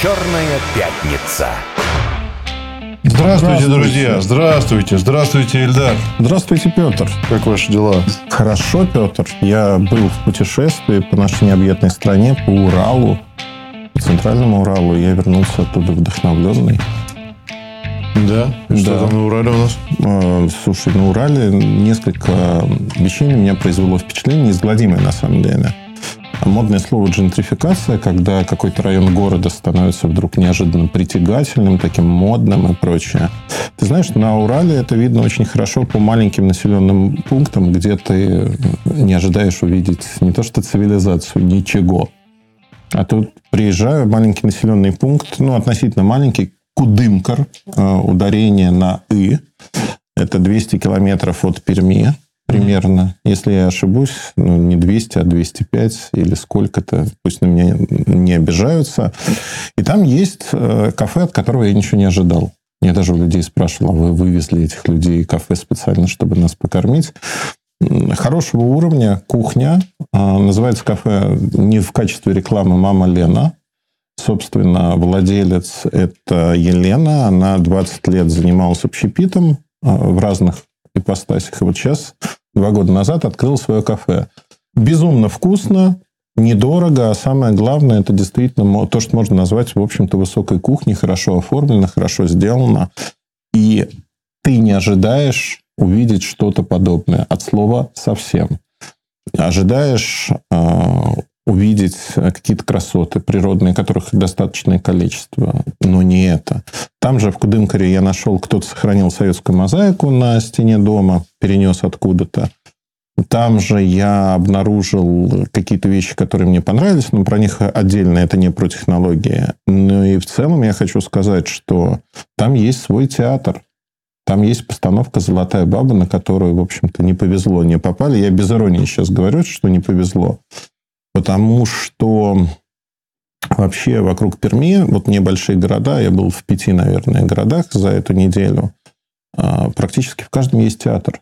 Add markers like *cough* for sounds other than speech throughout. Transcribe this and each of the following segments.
Черная пятница. Здравствуйте, друзья! Здравствуйте! Здравствуйте, Ильдар! Здравствуйте, Петр! Как ваши дела? Хорошо, Петр. Я был в путешествии по нашей необъятной стране, по Уралу, по Центральному Уралу. Я вернулся оттуда вдохновленный. Да? Что Да. там на Урале у нас? Э, Слушай, на Урале несколько вещей на меня произвело впечатление, неизгладимое на самом деле. Модное слово джентрификация, когда какой-то район города становится вдруг неожиданно притягательным, таким модным и прочее. Ты знаешь, на Урале это видно очень хорошо по маленьким населенным пунктам, где ты не ожидаешь увидеть не то что цивилизацию, ничего. А тут приезжаю, маленький населенный пункт, ну, относительно маленький, Кудымкар, э, ударение на «и». Это 200 километров от Перми примерно. Если я ошибусь, ну, не 200, а 205 или сколько-то, пусть на меня не обижаются. И там есть э, кафе, от которого я ничего не ожидал. Я даже у людей спрашивал, а вы вывезли этих людей кафе специально, чтобы нас покормить? Хорошего уровня кухня. А, Называется кафе не в качестве рекламы «Мама Лена». Собственно, владелец – это Елена. Она 20 лет занималась общепитом а, в разных ипостасях. И вот сейчас, два года назад, открыл свое кафе. Безумно вкусно, недорого, а самое главное, это действительно то, что можно назвать, в общем-то, высокой кухней, хорошо оформлено, хорошо сделано. И ты не ожидаешь увидеть что-то подобное от слова совсем. Ожидаешь э, увидеть какие-то красоты природные, которых достаточное количество, но не это. Там же в Кудымкаре я нашел, кто-то сохранил советскую мозаику на стене дома, перенес откуда-то. Там же я обнаружил какие-то вещи, которые мне понравились, но про них отдельно, это не про технологии. Ну и в целом я хочу сказать, что там есть свой театр. Там есть постановка «Золотая баба», на которую, в общем-то, не повезло, не попали. Я без иронии сейчас говорю, что не повезло. Потому что вообще вокруг Перми, вот небольшие города, я был в пяти, наверное, городах за эту неделю, а, практически в каждом есть театр.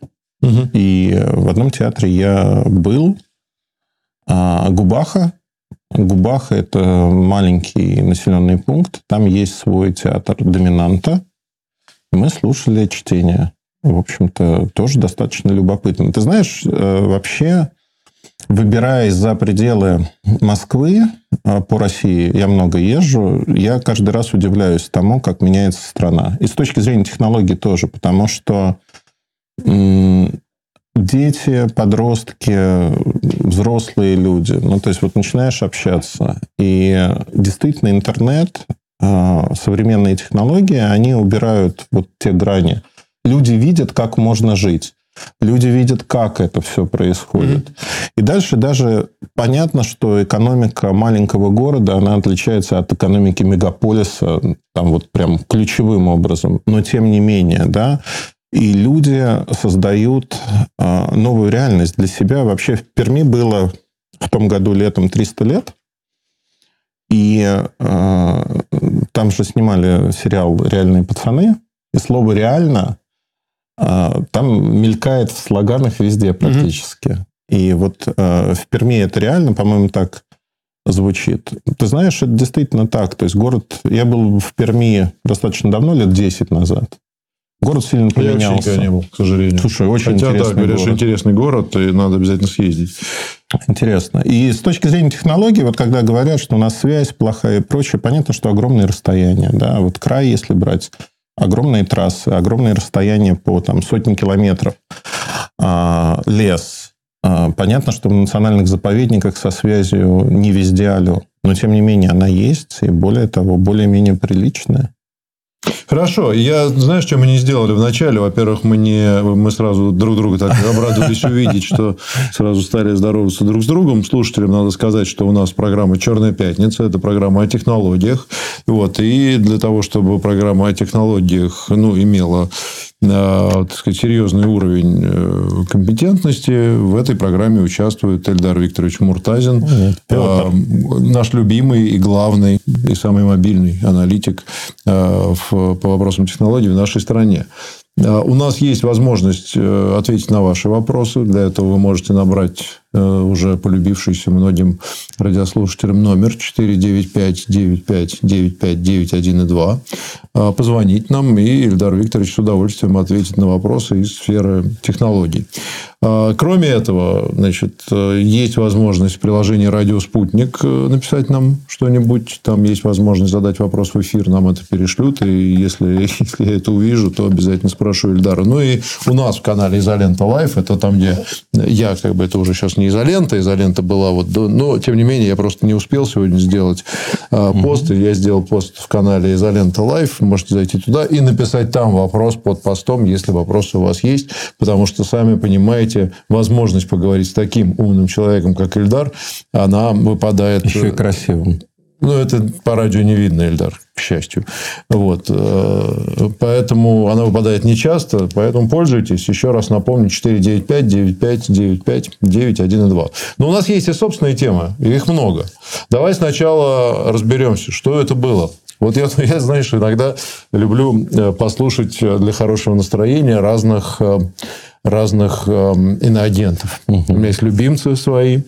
И в одном театре я был. А, Губаха. Губаха – это маленький населенный пункт. Там есть свой театр доминанта. Мы слушали чтение. В общем-то, тоже достаточно любопытно. Ты знаешь, э, вообще, выбираясь за пределы Москвы э, по России, я много езжу, я каждый раз удивляюсь тому, как меняется страна. И с точки зрения технологий тоже, потому что дети, подростки, взрослые люди, ну, то есть вот начинаешь общаться, и действительно интернет, э, современные технологии, они убирают вот те грани. Люди видят, как можно жить. Люди видят, как это все происходит. И дальше даже понятно, что экономика маленького города, она отличается от экономики мегаполиса, там вот прям ключевым образом. Но тем не менее, да, и люди создают э, новую реальность для себя. Вообще в Перми было в том году летом 300 лет. И э, там же снимали сериал «Реальные пацаны». И слово «реально» там мелькает в слоганах везде практически. И вот э, в Перми это реально, по-моему, так звучит. Ты знаешь, это действительно так. То есть город... Я был в Перми достаточно давно, лет 10 назад. Город сильно Я вообще поменялся. не был, к сожалению. Слушай, очень Хотя, да, интересный говорят, что город. интересный город, и надо обязательно съездить. Интересно. И с точки зрения технологий, вот когда говорят, что у нас связь плохая и прочее, понятно, что огромные расстояния. Да? Вот край, если брать, огромные трассы, огромные расстояния по там, сотни километров, а, лес. А, понятно, что в национальных заповедниках со связью не везде алло. Но, тем не менее, она есть, и более того, более-менее приличная. Хорошо, я знаешь, что мы не сделали вначале? Во-первых, мы не мы сразу друг друга так обрадовались увидеть, что сразу стали здороваться друг с другом. Слушателям надо сказать, что у нас программа Черная пятница, это программа о технологиях. Вот, и для того, чтобы программа о технологиях ну, имела так сказать, серьезный уровень э, компетентности, в этой программе участвует Эльдар Викторович Муртазин, э, наш любимый и главный, и самый мобильный аналитик э, по вопросам технологий в нашей стране. Э, У нас есть возможность э, ответить на ваши вопросы. Для этого вы можете набрать уже полюбившийся многим радиослушателям номер 495-95-95-91 и Позвонить нам, и Ильдар Викторович с удовольствием ответит на вопросы из сферы технологий. А, кроме этого, значит, есть возможность в «Радио Спутник» написать нам что-нибудь. Там есть возможность задать вопрос в эфир, нам это перешлют. И если, *laughs* если я это увижу, то обязательно спрошу Ильдара. Ну, и у нас в канале «Изолента Live», это там, где я, как бы, это уже сейчас не «Изолента», «Изолента» была вот... Но, тем не менее, я просто не успел сегодня сделать а, пост. И я сделал пост в канале «Изолента Live». Можете зайти туда и написать там вопрос под постом, если вопросы у вас есть. Потому что, сами понимаете, возможность поговорить с таким умным человеком, как Ильдар, она выпадает... Еще и красивым. Ну, это по радио не видно, Эльдар, к счастью. Вот. Э, поэтому она выпадает нечасто, поэтому пользуйтесь. Еще раз напомню, 495-95-95-91-2. Но у нас есть и собственные темы, и их много. Давай сначала разберемся, что это было. Вот я, *laughs* я, знаешь, иногда люблю э, послушать для хорошего настроения разных э, разных иноагентов. Угу. У меня есть любимцы свои.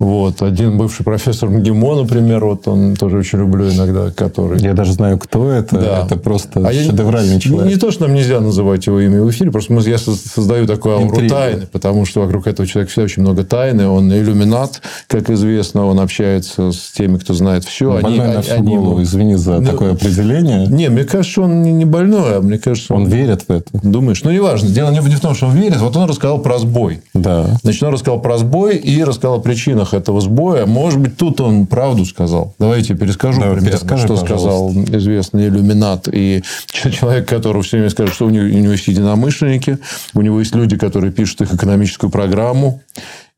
Вот. Один бывший профессор МГИМО, например, вот он тоже очень люблю иногда, который... Я даже знаю, кто это. Да. Это просто а шедевральный я... человек. Не, не то, что нам нельзя называть его имя в эфире, просто я создаю такую ауру Интрига. тайны, потому что вокруг этого человека всегда очень много тайны. Он иллюминат, как известно, он общается с теми, кто знает все. Ну, они, на всю они голову, извини за ну, такое определение. Не, мне кажется, он не больной, а мне кажется... Он, он верит в это. Думаешь? Ну, неважно. Дело не в том, что он верит. Вот он рассказал про сбой. Да. Значит, он рассказал про сбой и рассказал о причинах причинах этого сбоя. Может быть, тут он правду сказал. Давайте перескажу Давай, примерно, перескажи, что пожалуйста. сказал известный иллюминат. И человек, который все время скажет, что у него, у него есть единомышленники, у него есть люди, которые пишут их экономическую программу.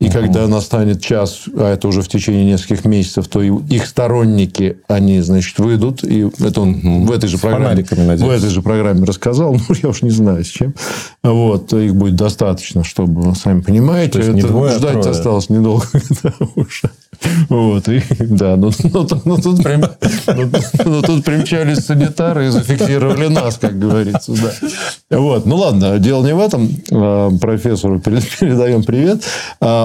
И угу. когда настанет час, а это уже в течение нескольких месяцев, то их сторонники, они, значит, выйдут. И это он угу. в этой же программе, в этой же программе рассказал. *laughs* Ну, я уж не знаю, с чем. Вот. Их будет достаточно, чтобы, сами понимаете, это не двое, а ждать а осталось недолго. *laughs* уже. Вот, и, да, ну, ну, ну, тут, прим, тут примчались санитары и зафиксировали нас, как говорится, да. Вот, ну, ладно, дело не в этом. А, профессору передаем привет.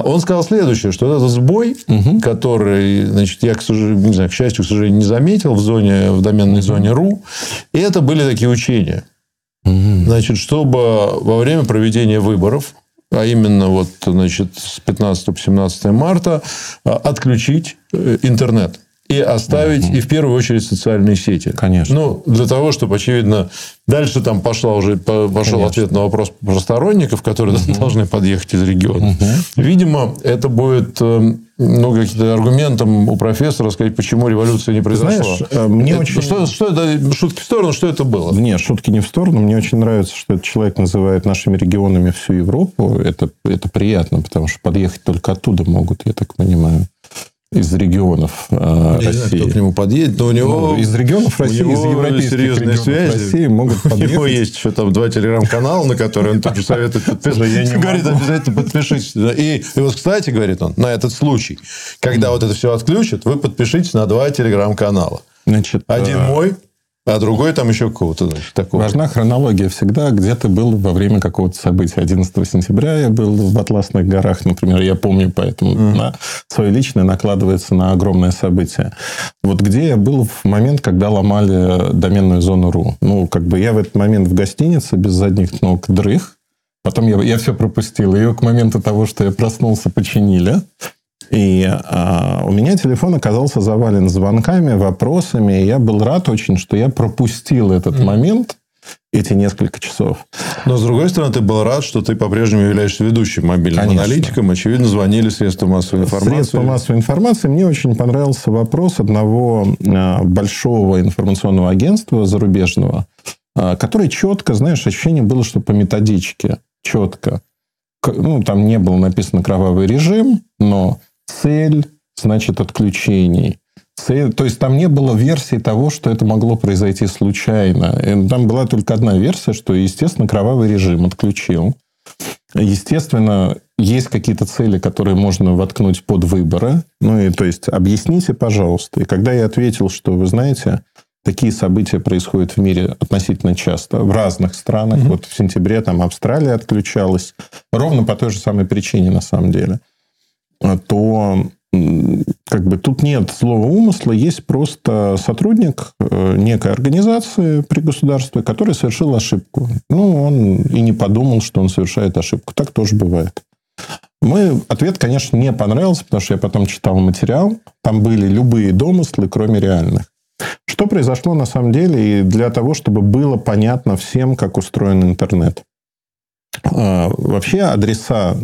Он сказал следующее, что этот сбой, угу. который, значит, я, к сожалению, не знаю, к счастью, к сожалению, не заметил в зоне, в доменной зоне РУ, и это были такие учения. Угу. Значит, чтобы во время проведения выборов а именно вот, значит, с 15 по 17 марта а, отключить э, интернет и оставить, угу. и в первую очередь социальные сети. Конечно. Ну, для того, чтобы, очевидно, дальше там пошла уже, пошел Конечно. ответ на вопрос про сторонников, которые угу. *laughs* должны подъехать из региона. Угу. Видимо, это будет ну, каким-то аргументом у профессора сказать, почему революция не произошла. Знаешь, э, мне это, очень... Что, что это, шутки в сторону, что это было? Нет, шутки не в сторону. Мне очень нравится, что этот человек называет нашими регионами всю Европу. Это, это приятно, потому что подъехать только оттуда могут, я так понимаю из регионов э, Я России. Не знаю, кто к нему подъедет, но у него... Ну, из регионов России, из европейских серьезные регионов связи. России могут подъехать. У него есть еще там два телеграм-канала, на которые он тоже советует *laughs* подписаться. Говорит, обязательно подпишитесь. И, и вот, кстати, говорит он, на этот случай, когда вот это все отключат, вы подпишитесь на два телеграм-канала. Значит, Один э, мой, а другой там еще какого-то, значит, такого. Важна хронология всегда, где ты был во время какого-то события. 11 сентября я был в Атласных горах, например, я помню, поэтому mm. на свое личное накладывается на огромное событие. Вот где я был в момент, когда ломали доменную зону РУ. Ну, как бы я в этот момент в гостинице без задних ног дрых, Потом я, я все пропустил. Ее к моменту того, что я проснулся, починили. И а, у меня телефон оказался завален звонками, вопросами. И я был рад очень, что я пропустил этот mm. момент, эти несколько часов. Но, с другой стороны, ты был рад, что ты по-прежнему являешься ведущим мобильным Конечно. аналитиком. Очевидно, звонили средства массовой информации. Средства массовой информации. Мне очень понравился вопрос одного а, большого информационного агентства зарубежного, а, который четко, знаешь, ощущение было, что по методичке четко. Ну, там не было написано кровавый режим, но цель, значит, отключений. Цель, то есть там не было версии того, что это могло произойти случайно. Там была только одна версия, что, естественно, кровавый режим отключил. Естественно, есть какие-то цели, которые можно воткнуть под выборы. Ну, и то есть, объясните, пожалуйста. И когда я ответил, что, вы знаете, такие события происходят в мире относительно часто, в разных странах. Mm-hmm. Вот в сентябре там Австралия отключалась. Ровно по той же самой причине, на самом деле – то как бы тут нет злого умысла, есть просто сотрудник э, некой организации при государстве, который совершил ошибку. Ну, он и не подумал, что он совершает ошибку. Так тоже бывает. Мой ответ, конечно, не понравился, потому что я потом читал материал. Там были любые домыслы, кроме реальных. Что произошло на самом деле и для того, чтобы было понятно всем, как устроен интернет? А, вообще адреса,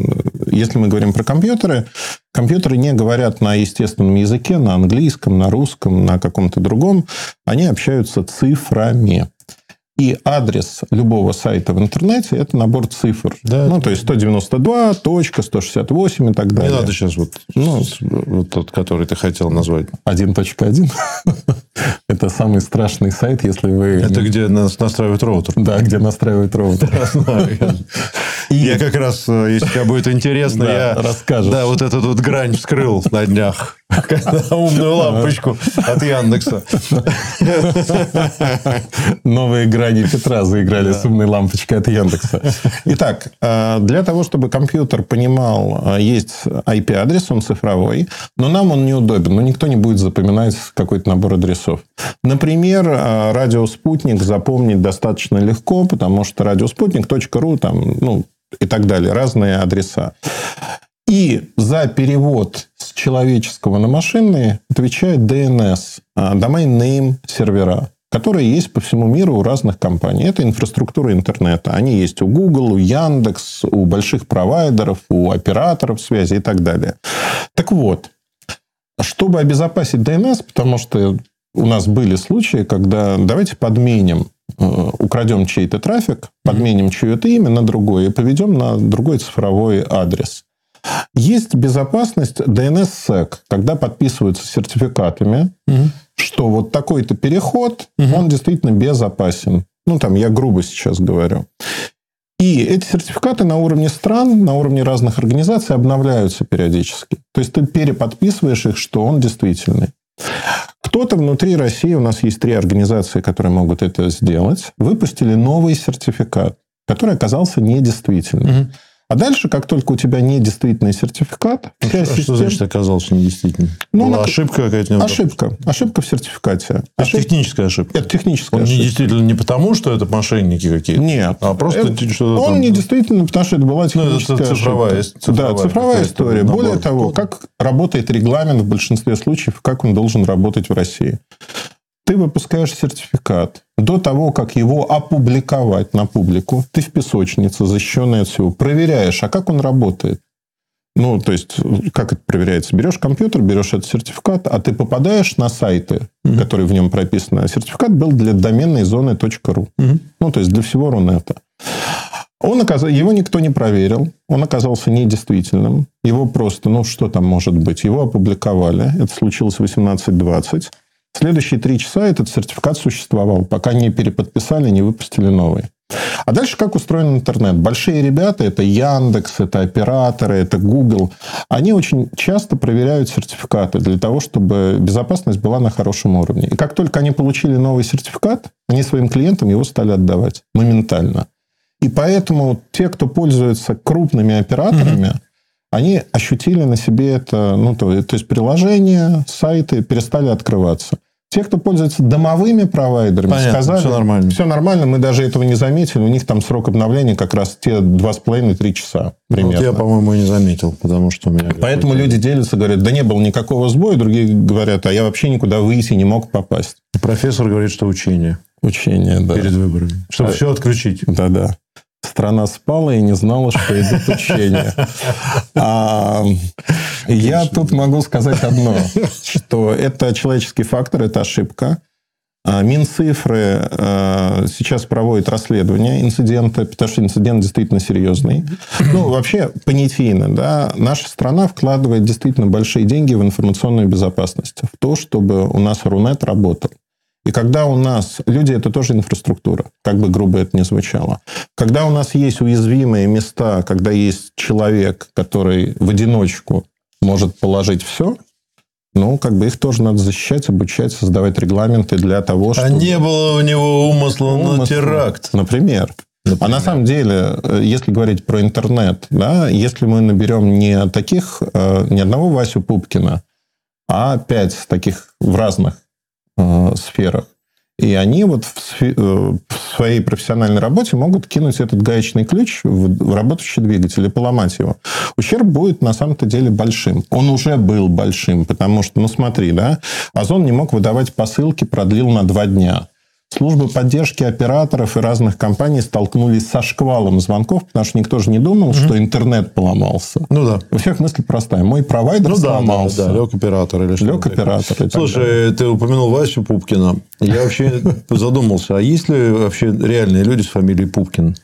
если мы говорим про компьютеры, компьютеры не говорят на естественном языке, на английском, на русском, на каком-то другом. Они общаются цифрами. И адрес любого сайта в интернете – это набор цифр. Да. Ну, то есть 192, точка, 168 и так далее. Не надо сейчас вот, ну, вот тот, который ты хотел назвать. 1.1. это самый страшный сайт, если вы... Это где настраивают роутер. Да, где настраивают роутер. *laughs* Я как раз, э, если тебе будет интересно, я... Расскажешь. Да, вот этот вот грань вскрыл на днях. Умную лампочку от Яндекса. Новые грани Петра заиграли с умной лампочкой от Яндекса. Итак, э, для того, чтобы компьютер понимал, э, есть IP-адрес, он цифровой, но нам он неудобен, но никто не будет запоминать какой-то набор адресов. Например, э, радиоспутник запомнить достаточно легко, потому что радиоспутник.ру там, ну, и так далее, разные адреса. И за перевод с человеческого на машинный отвечает DNS, а, Domain Name сервера, которые есть по всему миру у разных компаний. Это инфраструктура интернета. Они есть у Google, у Яндекс, у больших провайдеров, у операторов связи и так далее. Так вот, чтобы обезопасить DNS, потому что у нас были случаи, когда давайте подменим, э, украдем чей-то трафик, подменим чье-то имя на другое и поведем на другой цифровой адрес. Есть безопасность DNSSEC, когда подписываются сертификатами, угу. что вот такой-то переход, угу. он действительно безопасен. Ну, там, я грубо сейчас говорю. И эти сертификаты на уровне стран, на уровне разных организаций обновляются периодически. То есть ты переподписываешь их, что он действительный. Кто-то внутри России, у нас есть три организации, которые могут это сделать, выпустили новый сертификат, который оказался недействительным. Угу. А дальше, как только у тебя недействительный сертификат, а что, значит оказался недействительным? Ну, Была на... ошибка какая-то? Ошибка. Ошибка в сертификате. Ошиб... Это техническая ошибка? Это техническая Он ошибка. недействительно не потому, что это мошенники какие-то? Нет. А просто это... что Он там... недействительно, потому что это была техническая ну, это цифровая, ошибка. Цифровая, да, цифровая история. Более того, как работает регламент в большинстве случаев, как он должен работать в России. Ты выпускаешь сертификат. До того, как его опубликовать на публику, ты в песочнице, защищенной от всего, проверяешь, а как он работает. Ну, то есть, как это проверяется? Берешь компьютер, берешь этот сертификат, а ты попадаешь на сайты, mm-hmm. которые в нем прописаны. Сертификат был для доменной зоны .ru. Mm-hmm. Ну, то есть, для всего Рунета. Он оказ... Его никто не проверил. Он оказался недействительным. Его просто, ну, что там может быть? Его опубликовали. Это случилось в 18.20. Следующие три часа этот сертификат существовал, пока не переподписали, не выпустили новый. А дальше как устроен интернет? Большие ребята, это Яндекс, это операторы, это Google, они очень часто проверяют сертификаты для того, чтобы безопасность была на хорошем уровне. И как только они получили новый сертификат, они своим клиентам его стали отдавать моментально. И поэтому те, кто пользуется крупными операторами, mm-hmm они ощутили на себе это, ну, то, то есть приложения, сайты перестали открываться. Те, кто пользуется домовыми провайдерами, Понятно, сказали, все нормально. Все нормально, мы даже этого не заметили. У них там срок обновления как раз те 2,5-3 часа примерно. Вот я, по-моему, и не заметил, потому что у меня... Поэтому люди делятся, говорят, да не было никакого сбоя. Другие говорят, а я вообще никуда выйти не мог попасть. Профессор говорит, что учение. Учение, да. Перед выборами. Чтобы а... все отключить. Да-да страна спала и не знала, что идут учения. А, я тут могу сказать одно, что это человеческий фактор, это ошибка. А, Минцифры а, сейчас проводят расследование инцидента, потому что инцидент действительно серьезный. Ну, вообще, понятийно, да, наша страна вкладывает действительно большие деньги в информационную безопасность, в то, чтобы у нас Рунет работал. И когда у нас... Люди – это тоже инфраструктура, как бы грубо это ни звучало. Когда у нас есть уязвимые места, когда есть человек, который в одиночку может положить все, ну, как бы их тоже надо защищать, обучать, создавать регламенты для того, чтобы... А не было у него умысла, умысла на теракт. Например. А на самом деле, э, если говорить про интернет, да, если мы наберем не таких, э, не одного Васю Пупкина, а пять таких в разных э, сферах, и они вот в, э, в своей профессиональной работе могут кинуть этот гаечный ключ в, в работающий двигатель и поломать его. Ущерб будет на самом-то деле большим. Он уже был большим, потому что, ну смотри, да, Озон не мог выдавать посылки, продлил на два дня. Службы поддержки операторов и разных компаний столкнулись со шквалом звонков, потому что никто же не думал, угу. что интернет поломался. Ну да. У всех мысль простая. Мой провайдер ну, сломался. Да, да, да. лег оператор или что Лег оператор. Слушай, ты упомянул Васю Пупкина. Я вообще *laughs* задумался, а есть ли вообще реальные люди с фамилией Пупкин?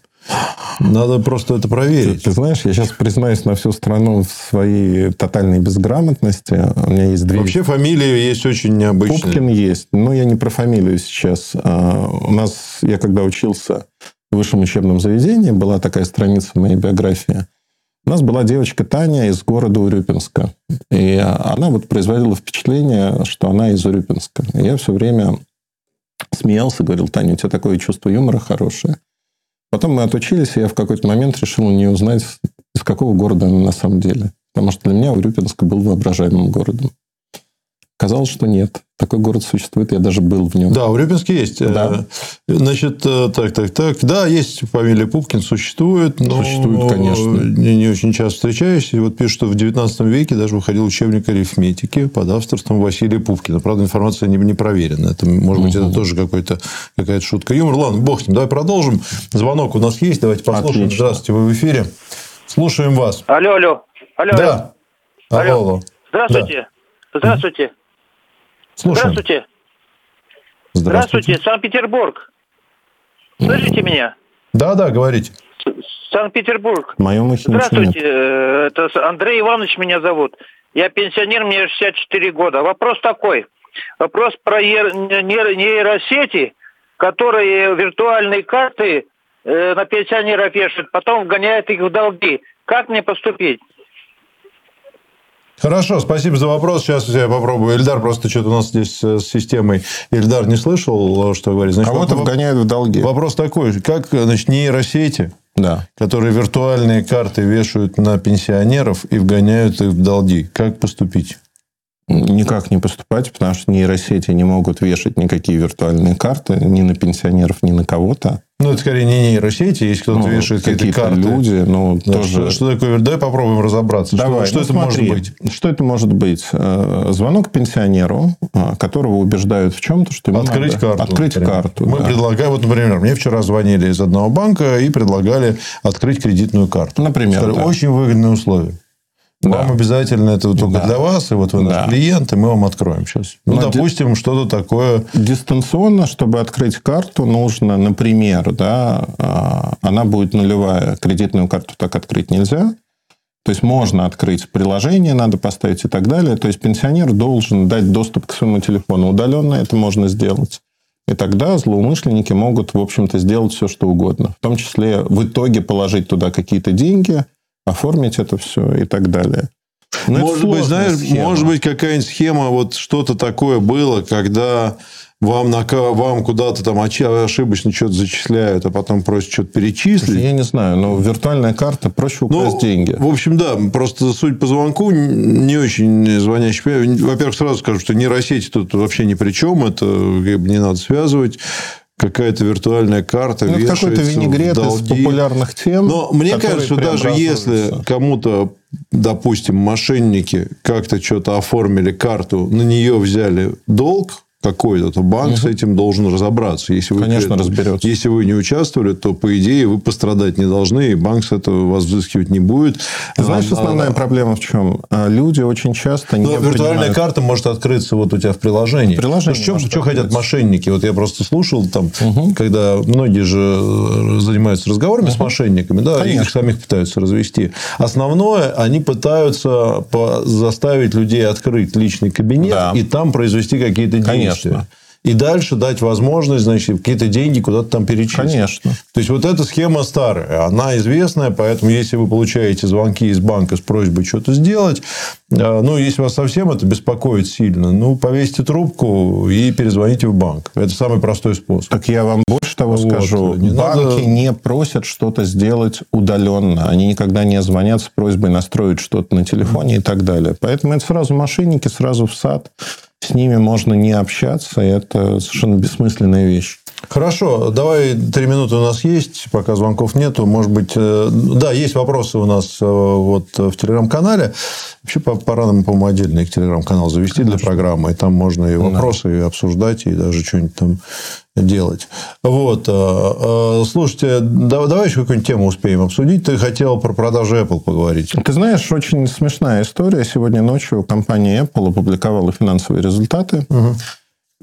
Надо просто это проверить. Ты, ты знаешь, я сейчас признаюсь на всю страну в своей тотальной безграмотности. У меня есть две... Вообще фамилии есть очень необычные. Пупкин есть. Но я не про фамилию сейчас. А, у нас, я когда учился в высшем учебном заведении, была такая страница в моей биографии. У нас была девочка Таня из города Урюпинска. И она вот производила впечатление, что она из Урюпинска. И я все время смеялся, говорил, Таня, у тебя такое чувство юмора хорошее. Потом мы отучились, и я в какой-то момент решил не узнать, из какого города она на самом деле. Потому что для меня Урюпинск был воображаемым городом. Казалось, что нет. Такой город существует, я даже был в нем. Да, Урюпинск есть. Да. Э, значит, э, так, так, так. Да, есть фамилия Пупкин, существует, но существует, конечно. Не, не очень часто встречаюсь. И вот пишут, что в 19 веке даже выходил учебник арифметики под авторством Василия Пупкина. Правда, информация не, не проверена. Это, может быть, угу. это тоже какой-то, какая-то шутка. Юмор. Ладно, бог с ним. Давай продолжим. Звонок у нас есть. Давайте послушаем. Отлично. Здравствуйте, вы в эфире. Слушаем вас. Алло, алло. Алло, да. Алло, алло. алло. Здравствуйте. Да. Здравствуйте. Слушаем. Здравствуйте. Здравствуйте, Санкт-Петербург. Слышите меня? Да, да, говорите. Санкт-Петербург. В моем Здравствуйте, э, это Андрей Иванович меня зовут. Я пенсионер, мне 64 года. Вопрос такой. Вопрос про нейросети, которые виртуальные карты э, на пенсионеров вешают, потом вгоняют их в долги. Как мне поступить? Хорошо, спасибо за вопрос. Сейчас я попробую. Эльдар просто что-то у нас здесь э, с системой. Эльдар не слышал, что говорит. Значит, Кого-то вопрос, вгоняют в долги. Вопрос такой. Как значит, нейросети, да. которые виртуальные карты вешают на пенсионеров и вгоняют их в долги, как поступить? Никак не поступать, потому что нейросети не могут вешать никакие виртуальные карты ни на пенсионеров, ни на кого-то. Ну, это скорее не нейросети, есть кто-то ну, вешает какие-то карты. люди, ну, да, тоже... Что, что такое? Давай попробуем разобраться. Давай, что, что ну, это смотри, может быть? Что это может быть? Э, звонок пенсионеру, э, которого убеждают в чем-то, что ему Открыть надо карту. Открыть например. карту. Мы да. предлагаем, вот, например, мне вчера звонили из одного банка и предлагали открыть кредитную карту. Например, Сказали, да. очень выгодные условия. Да. Вам обязательно это только Да. для вас, и вот вы наш Да. клиент, и мы вам откроем сейчас. Ну, Но допустим, что-то такое. Дистанционно, чтобы открыть карту, нужно, например, да, а, она будет нулевая, кредитную карту так открыть нельзя. То есть можно открыть приложение, надо поставить и так далее. То есть пенсионер должен дать доступ к своему телефону удаленно, это можно сделать. И тогда злоумышленники могут, в общем-то, сделать все, что угодно. В том числе в итоге положить туда какие-то деньги, оформить это все и так далее. Но это может быть, знаешь, схема. может быть, какая-нибудь схема, вот что-то такое было, когда вам, на, вам куда-то там ошибочно что-то зачисляют, а потом просят что-то перечислить. Я не знаю, но виртуальная карта проще украсть Ну, деньги. В общем, да, просто суть по звонку не очень звонящий. Во-первых, сразу скажу, что нейросети тут вообще ни при чем, это не надо связывать. Какая-то виртуальная карта Ну, какой-то вешается в винегрет из долги. популярных тем. Но мне кажется, даже если кому-то, допустим, мошенники как-то что-то оформили карту, на нее взяли долг какой-то, то банк с этим должен разобраться. Если вы, Конечно, разберется. Если вы не участвовали, то, по идее, вы пострадать не должны, и банк с этого вас взыскивать не будет. Знаешь, А, основная а, проблема в чем? А, Люди очень часто не но виртуальная принимают- карта может открыться вот у тебя в приложении. Приложение Ну, что, что хотят мошенники? Вот я просто слушал там, когда многие же э, занимаются разговорами с мошенниками, да, и их Конечно. самих пытаются развести. Основное, они пытаются заставить людей открыть личный кабинет Да. и там произвести какие-то Конечно. и дальше дать возможность, значит, какие-то деньги куда-то там перечислить. Конечно. То есть, вот эта схема старая, она известная, поэтому, если вы получаете звонки из банка с просьбой что-то сделать, э, ну, если вас совсем это беспокоит сильно, ну, повесьте трубку и перезвоните в банк. Это самый простой способ. Так я вам больше того Вот, скажу. не Банки надо- не просят что-то сделать удаленно. Они никогда не звонят с просьбой настроить что-то на телефоне и так далее. Поэтому это сразу мошенники, сразу в сад. С ними можно не общаться. Это совершенно бессмысленная вещь. Хорошо, давай три минуты у нас есть, пока звонков нету. Может быть, э, да, есть вопросы у нас э, вот в телеграм-канале. Вообще, по- пора нам, по-моему, отдельный телеграм-канал завести для программы. И там можно и вопросы и обсуждать, и даже что-нибудь там делать. Вот. э, э, Слушайте, да- давай еще какую-нибудь тему успеем обсудить. Ты хотел про продажу Apple поговорить. Ты знаешь, очень смешная история. Сегодня ночью компания Apple опубликовала финансовые результаты.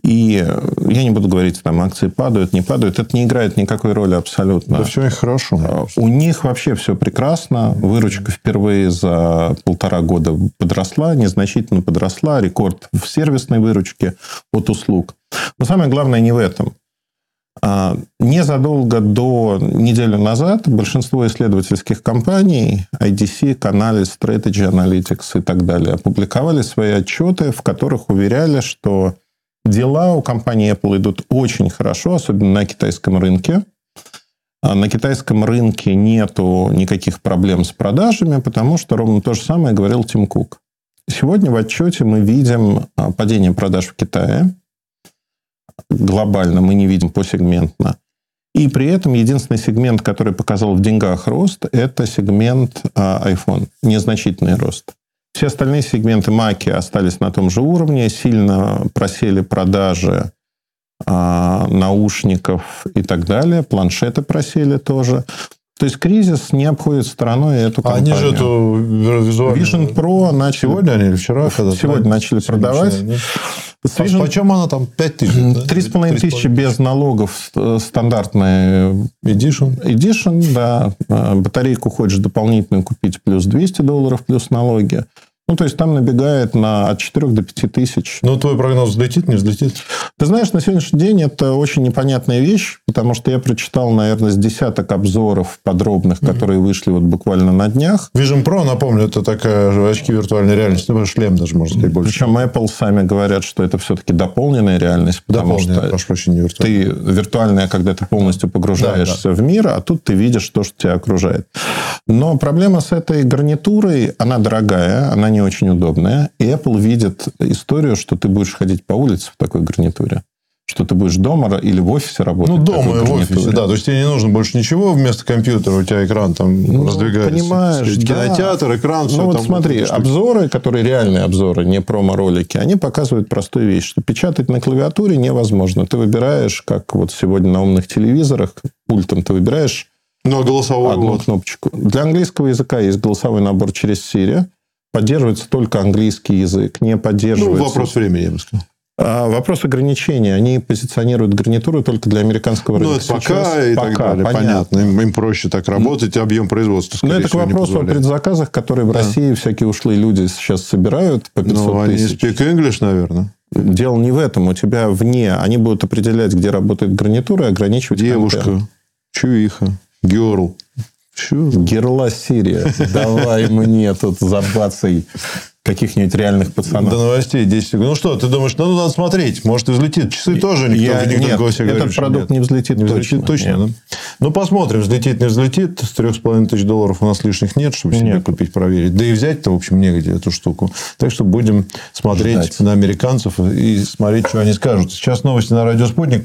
И я не буду говорить, там акции падают, не падают. Это не играет никакой роли абсолютно. Да все у них хорошо. У них вообще все прекрасно. Выручка впервые за полтора года подросла, незначительно подросла. Рекорд в сервисной выручке от услуг. Но самое главное не в этом. А, Незадолго до недели назад большинство исследовательских компаний, IDC, Canalys, Strategy Analytics и так далее, опубликовали свои отчеты, в которых уверяли, что дела у компании Apple идут очень хорошо, особенно на китайском рынке. А На китайском рынке нету никаких проблем с продажами, потому что ровно то же самое говорил Тим Кук. Сегодня в отчете мы видим а, падение продаж в Китае. Глобально мы не видим посегментно. И при этом единственный сегмент, который показал в деньгах рост, это сегмент а, iPhone. Незначительный рост. Все остальные сегменты Маки остались на том же уровне, сильно просели продажи а, наушников и так далее, планшеты просели тоже. То есть кризис не обходит стороной эту компанию. они же эту визуальную... Vision Pro начали... Сегодня они или вчера? Когда Сегодня начали продавать. нет? С Vision- Почем она там? 5 тысяч? Три с половиной тысячи 3,5 без налогов э, стандартная Edition. Edition, да. А, Батарейку хочешь дополнительную купить, плюс 200 долларов, плюс налоги. Ну, то есть там набегает на от 4 до 5 тысяч. Ну, твой прогноз взлетит, не взлетит? Ты знаешь, на сегодняшний день это очень непонятная вещь, потому что я прочитал, наверное, с десяток обзоров подробных, которые вышли вот буквально на днях. Vision Pro, напомню, это такая же очки виртуальной реальности. Ну, шлем даже, можно сказать, больше. Причем Apple сами говорят, что это все-таки дополненная реальность, потому Дополненная, что прошу прощения, не виртуальная. ты виртуальная, когда ты полностью погружаешься в мир, а тут ты видишь то, что тебя окружает. Но проблема с этой гарнитурой, она дорогая, она не очень удобная. И Apple видит историю, что ты будешь ходить по улице в такой гарнитуре. Что ты будешь дома или в офисе работать. Ну, дома и в офисе, да. То есть, тебе не нужно больше ничего. Вместо компьютера у тебя экран там Ну, раздвигается. Понимаешь, да. Кинотеатр, экран, все Ну, вот там. смотри, штуки. обзоры, которые реальные обзоры, не промо-ролики, они показывают простую вещь, что печатать на клавиатуре невозможно. Ты выбираешь, как вот сегодня на умных телевизорах, пультом ты выбираешь Ну, а голосовой одну вот. кнопочку. Для английского языка есть голосовой набор через Siri. Поддерживается только английский язык, не Ну, поддерживается... вопрос времени, я бы сказал. А, вопрос ограничения. Они позиционируют гарнитуру только для американского рынка. Ну, это пока Сейчас- и так пока, далее. Понятно. Им, им проще так работать, объем производства, Ну, скорее это к всего, вопросу о предзаказах, которые в России всякие ушлые люди сейчас собирают по 500 Ну, они тысяч. speak English, наверное. Дело не в этом. У тебя вне. Они будут определять, где работает гарнитура, и ограничивать Девушка, контент. чувиха, герл. Герла Сирия. Давай *laughs* мне тут забацай каких-нибудь реальных До пацанов. новостей 10 секунд. Ну что, ты думаешь, ну, надо смотреть. Может, и взлетит. Часы тоже никто, Я- никто нет, этот говорит, что продукт нет. не взлетит Не взлетит точно. точно, Нет. да? Ну, посмотрим, взлетит, не взлетит. С трех с половиной тысяч долларов у нас лишних нет, чтобы себе Нет. купить, проверить. Да и взять-то, в общем, негде эту штуку. Так что будем смотреть Ждать. на американцев и смотреть, что они скажут. Сейчас новости на радио «Спутник».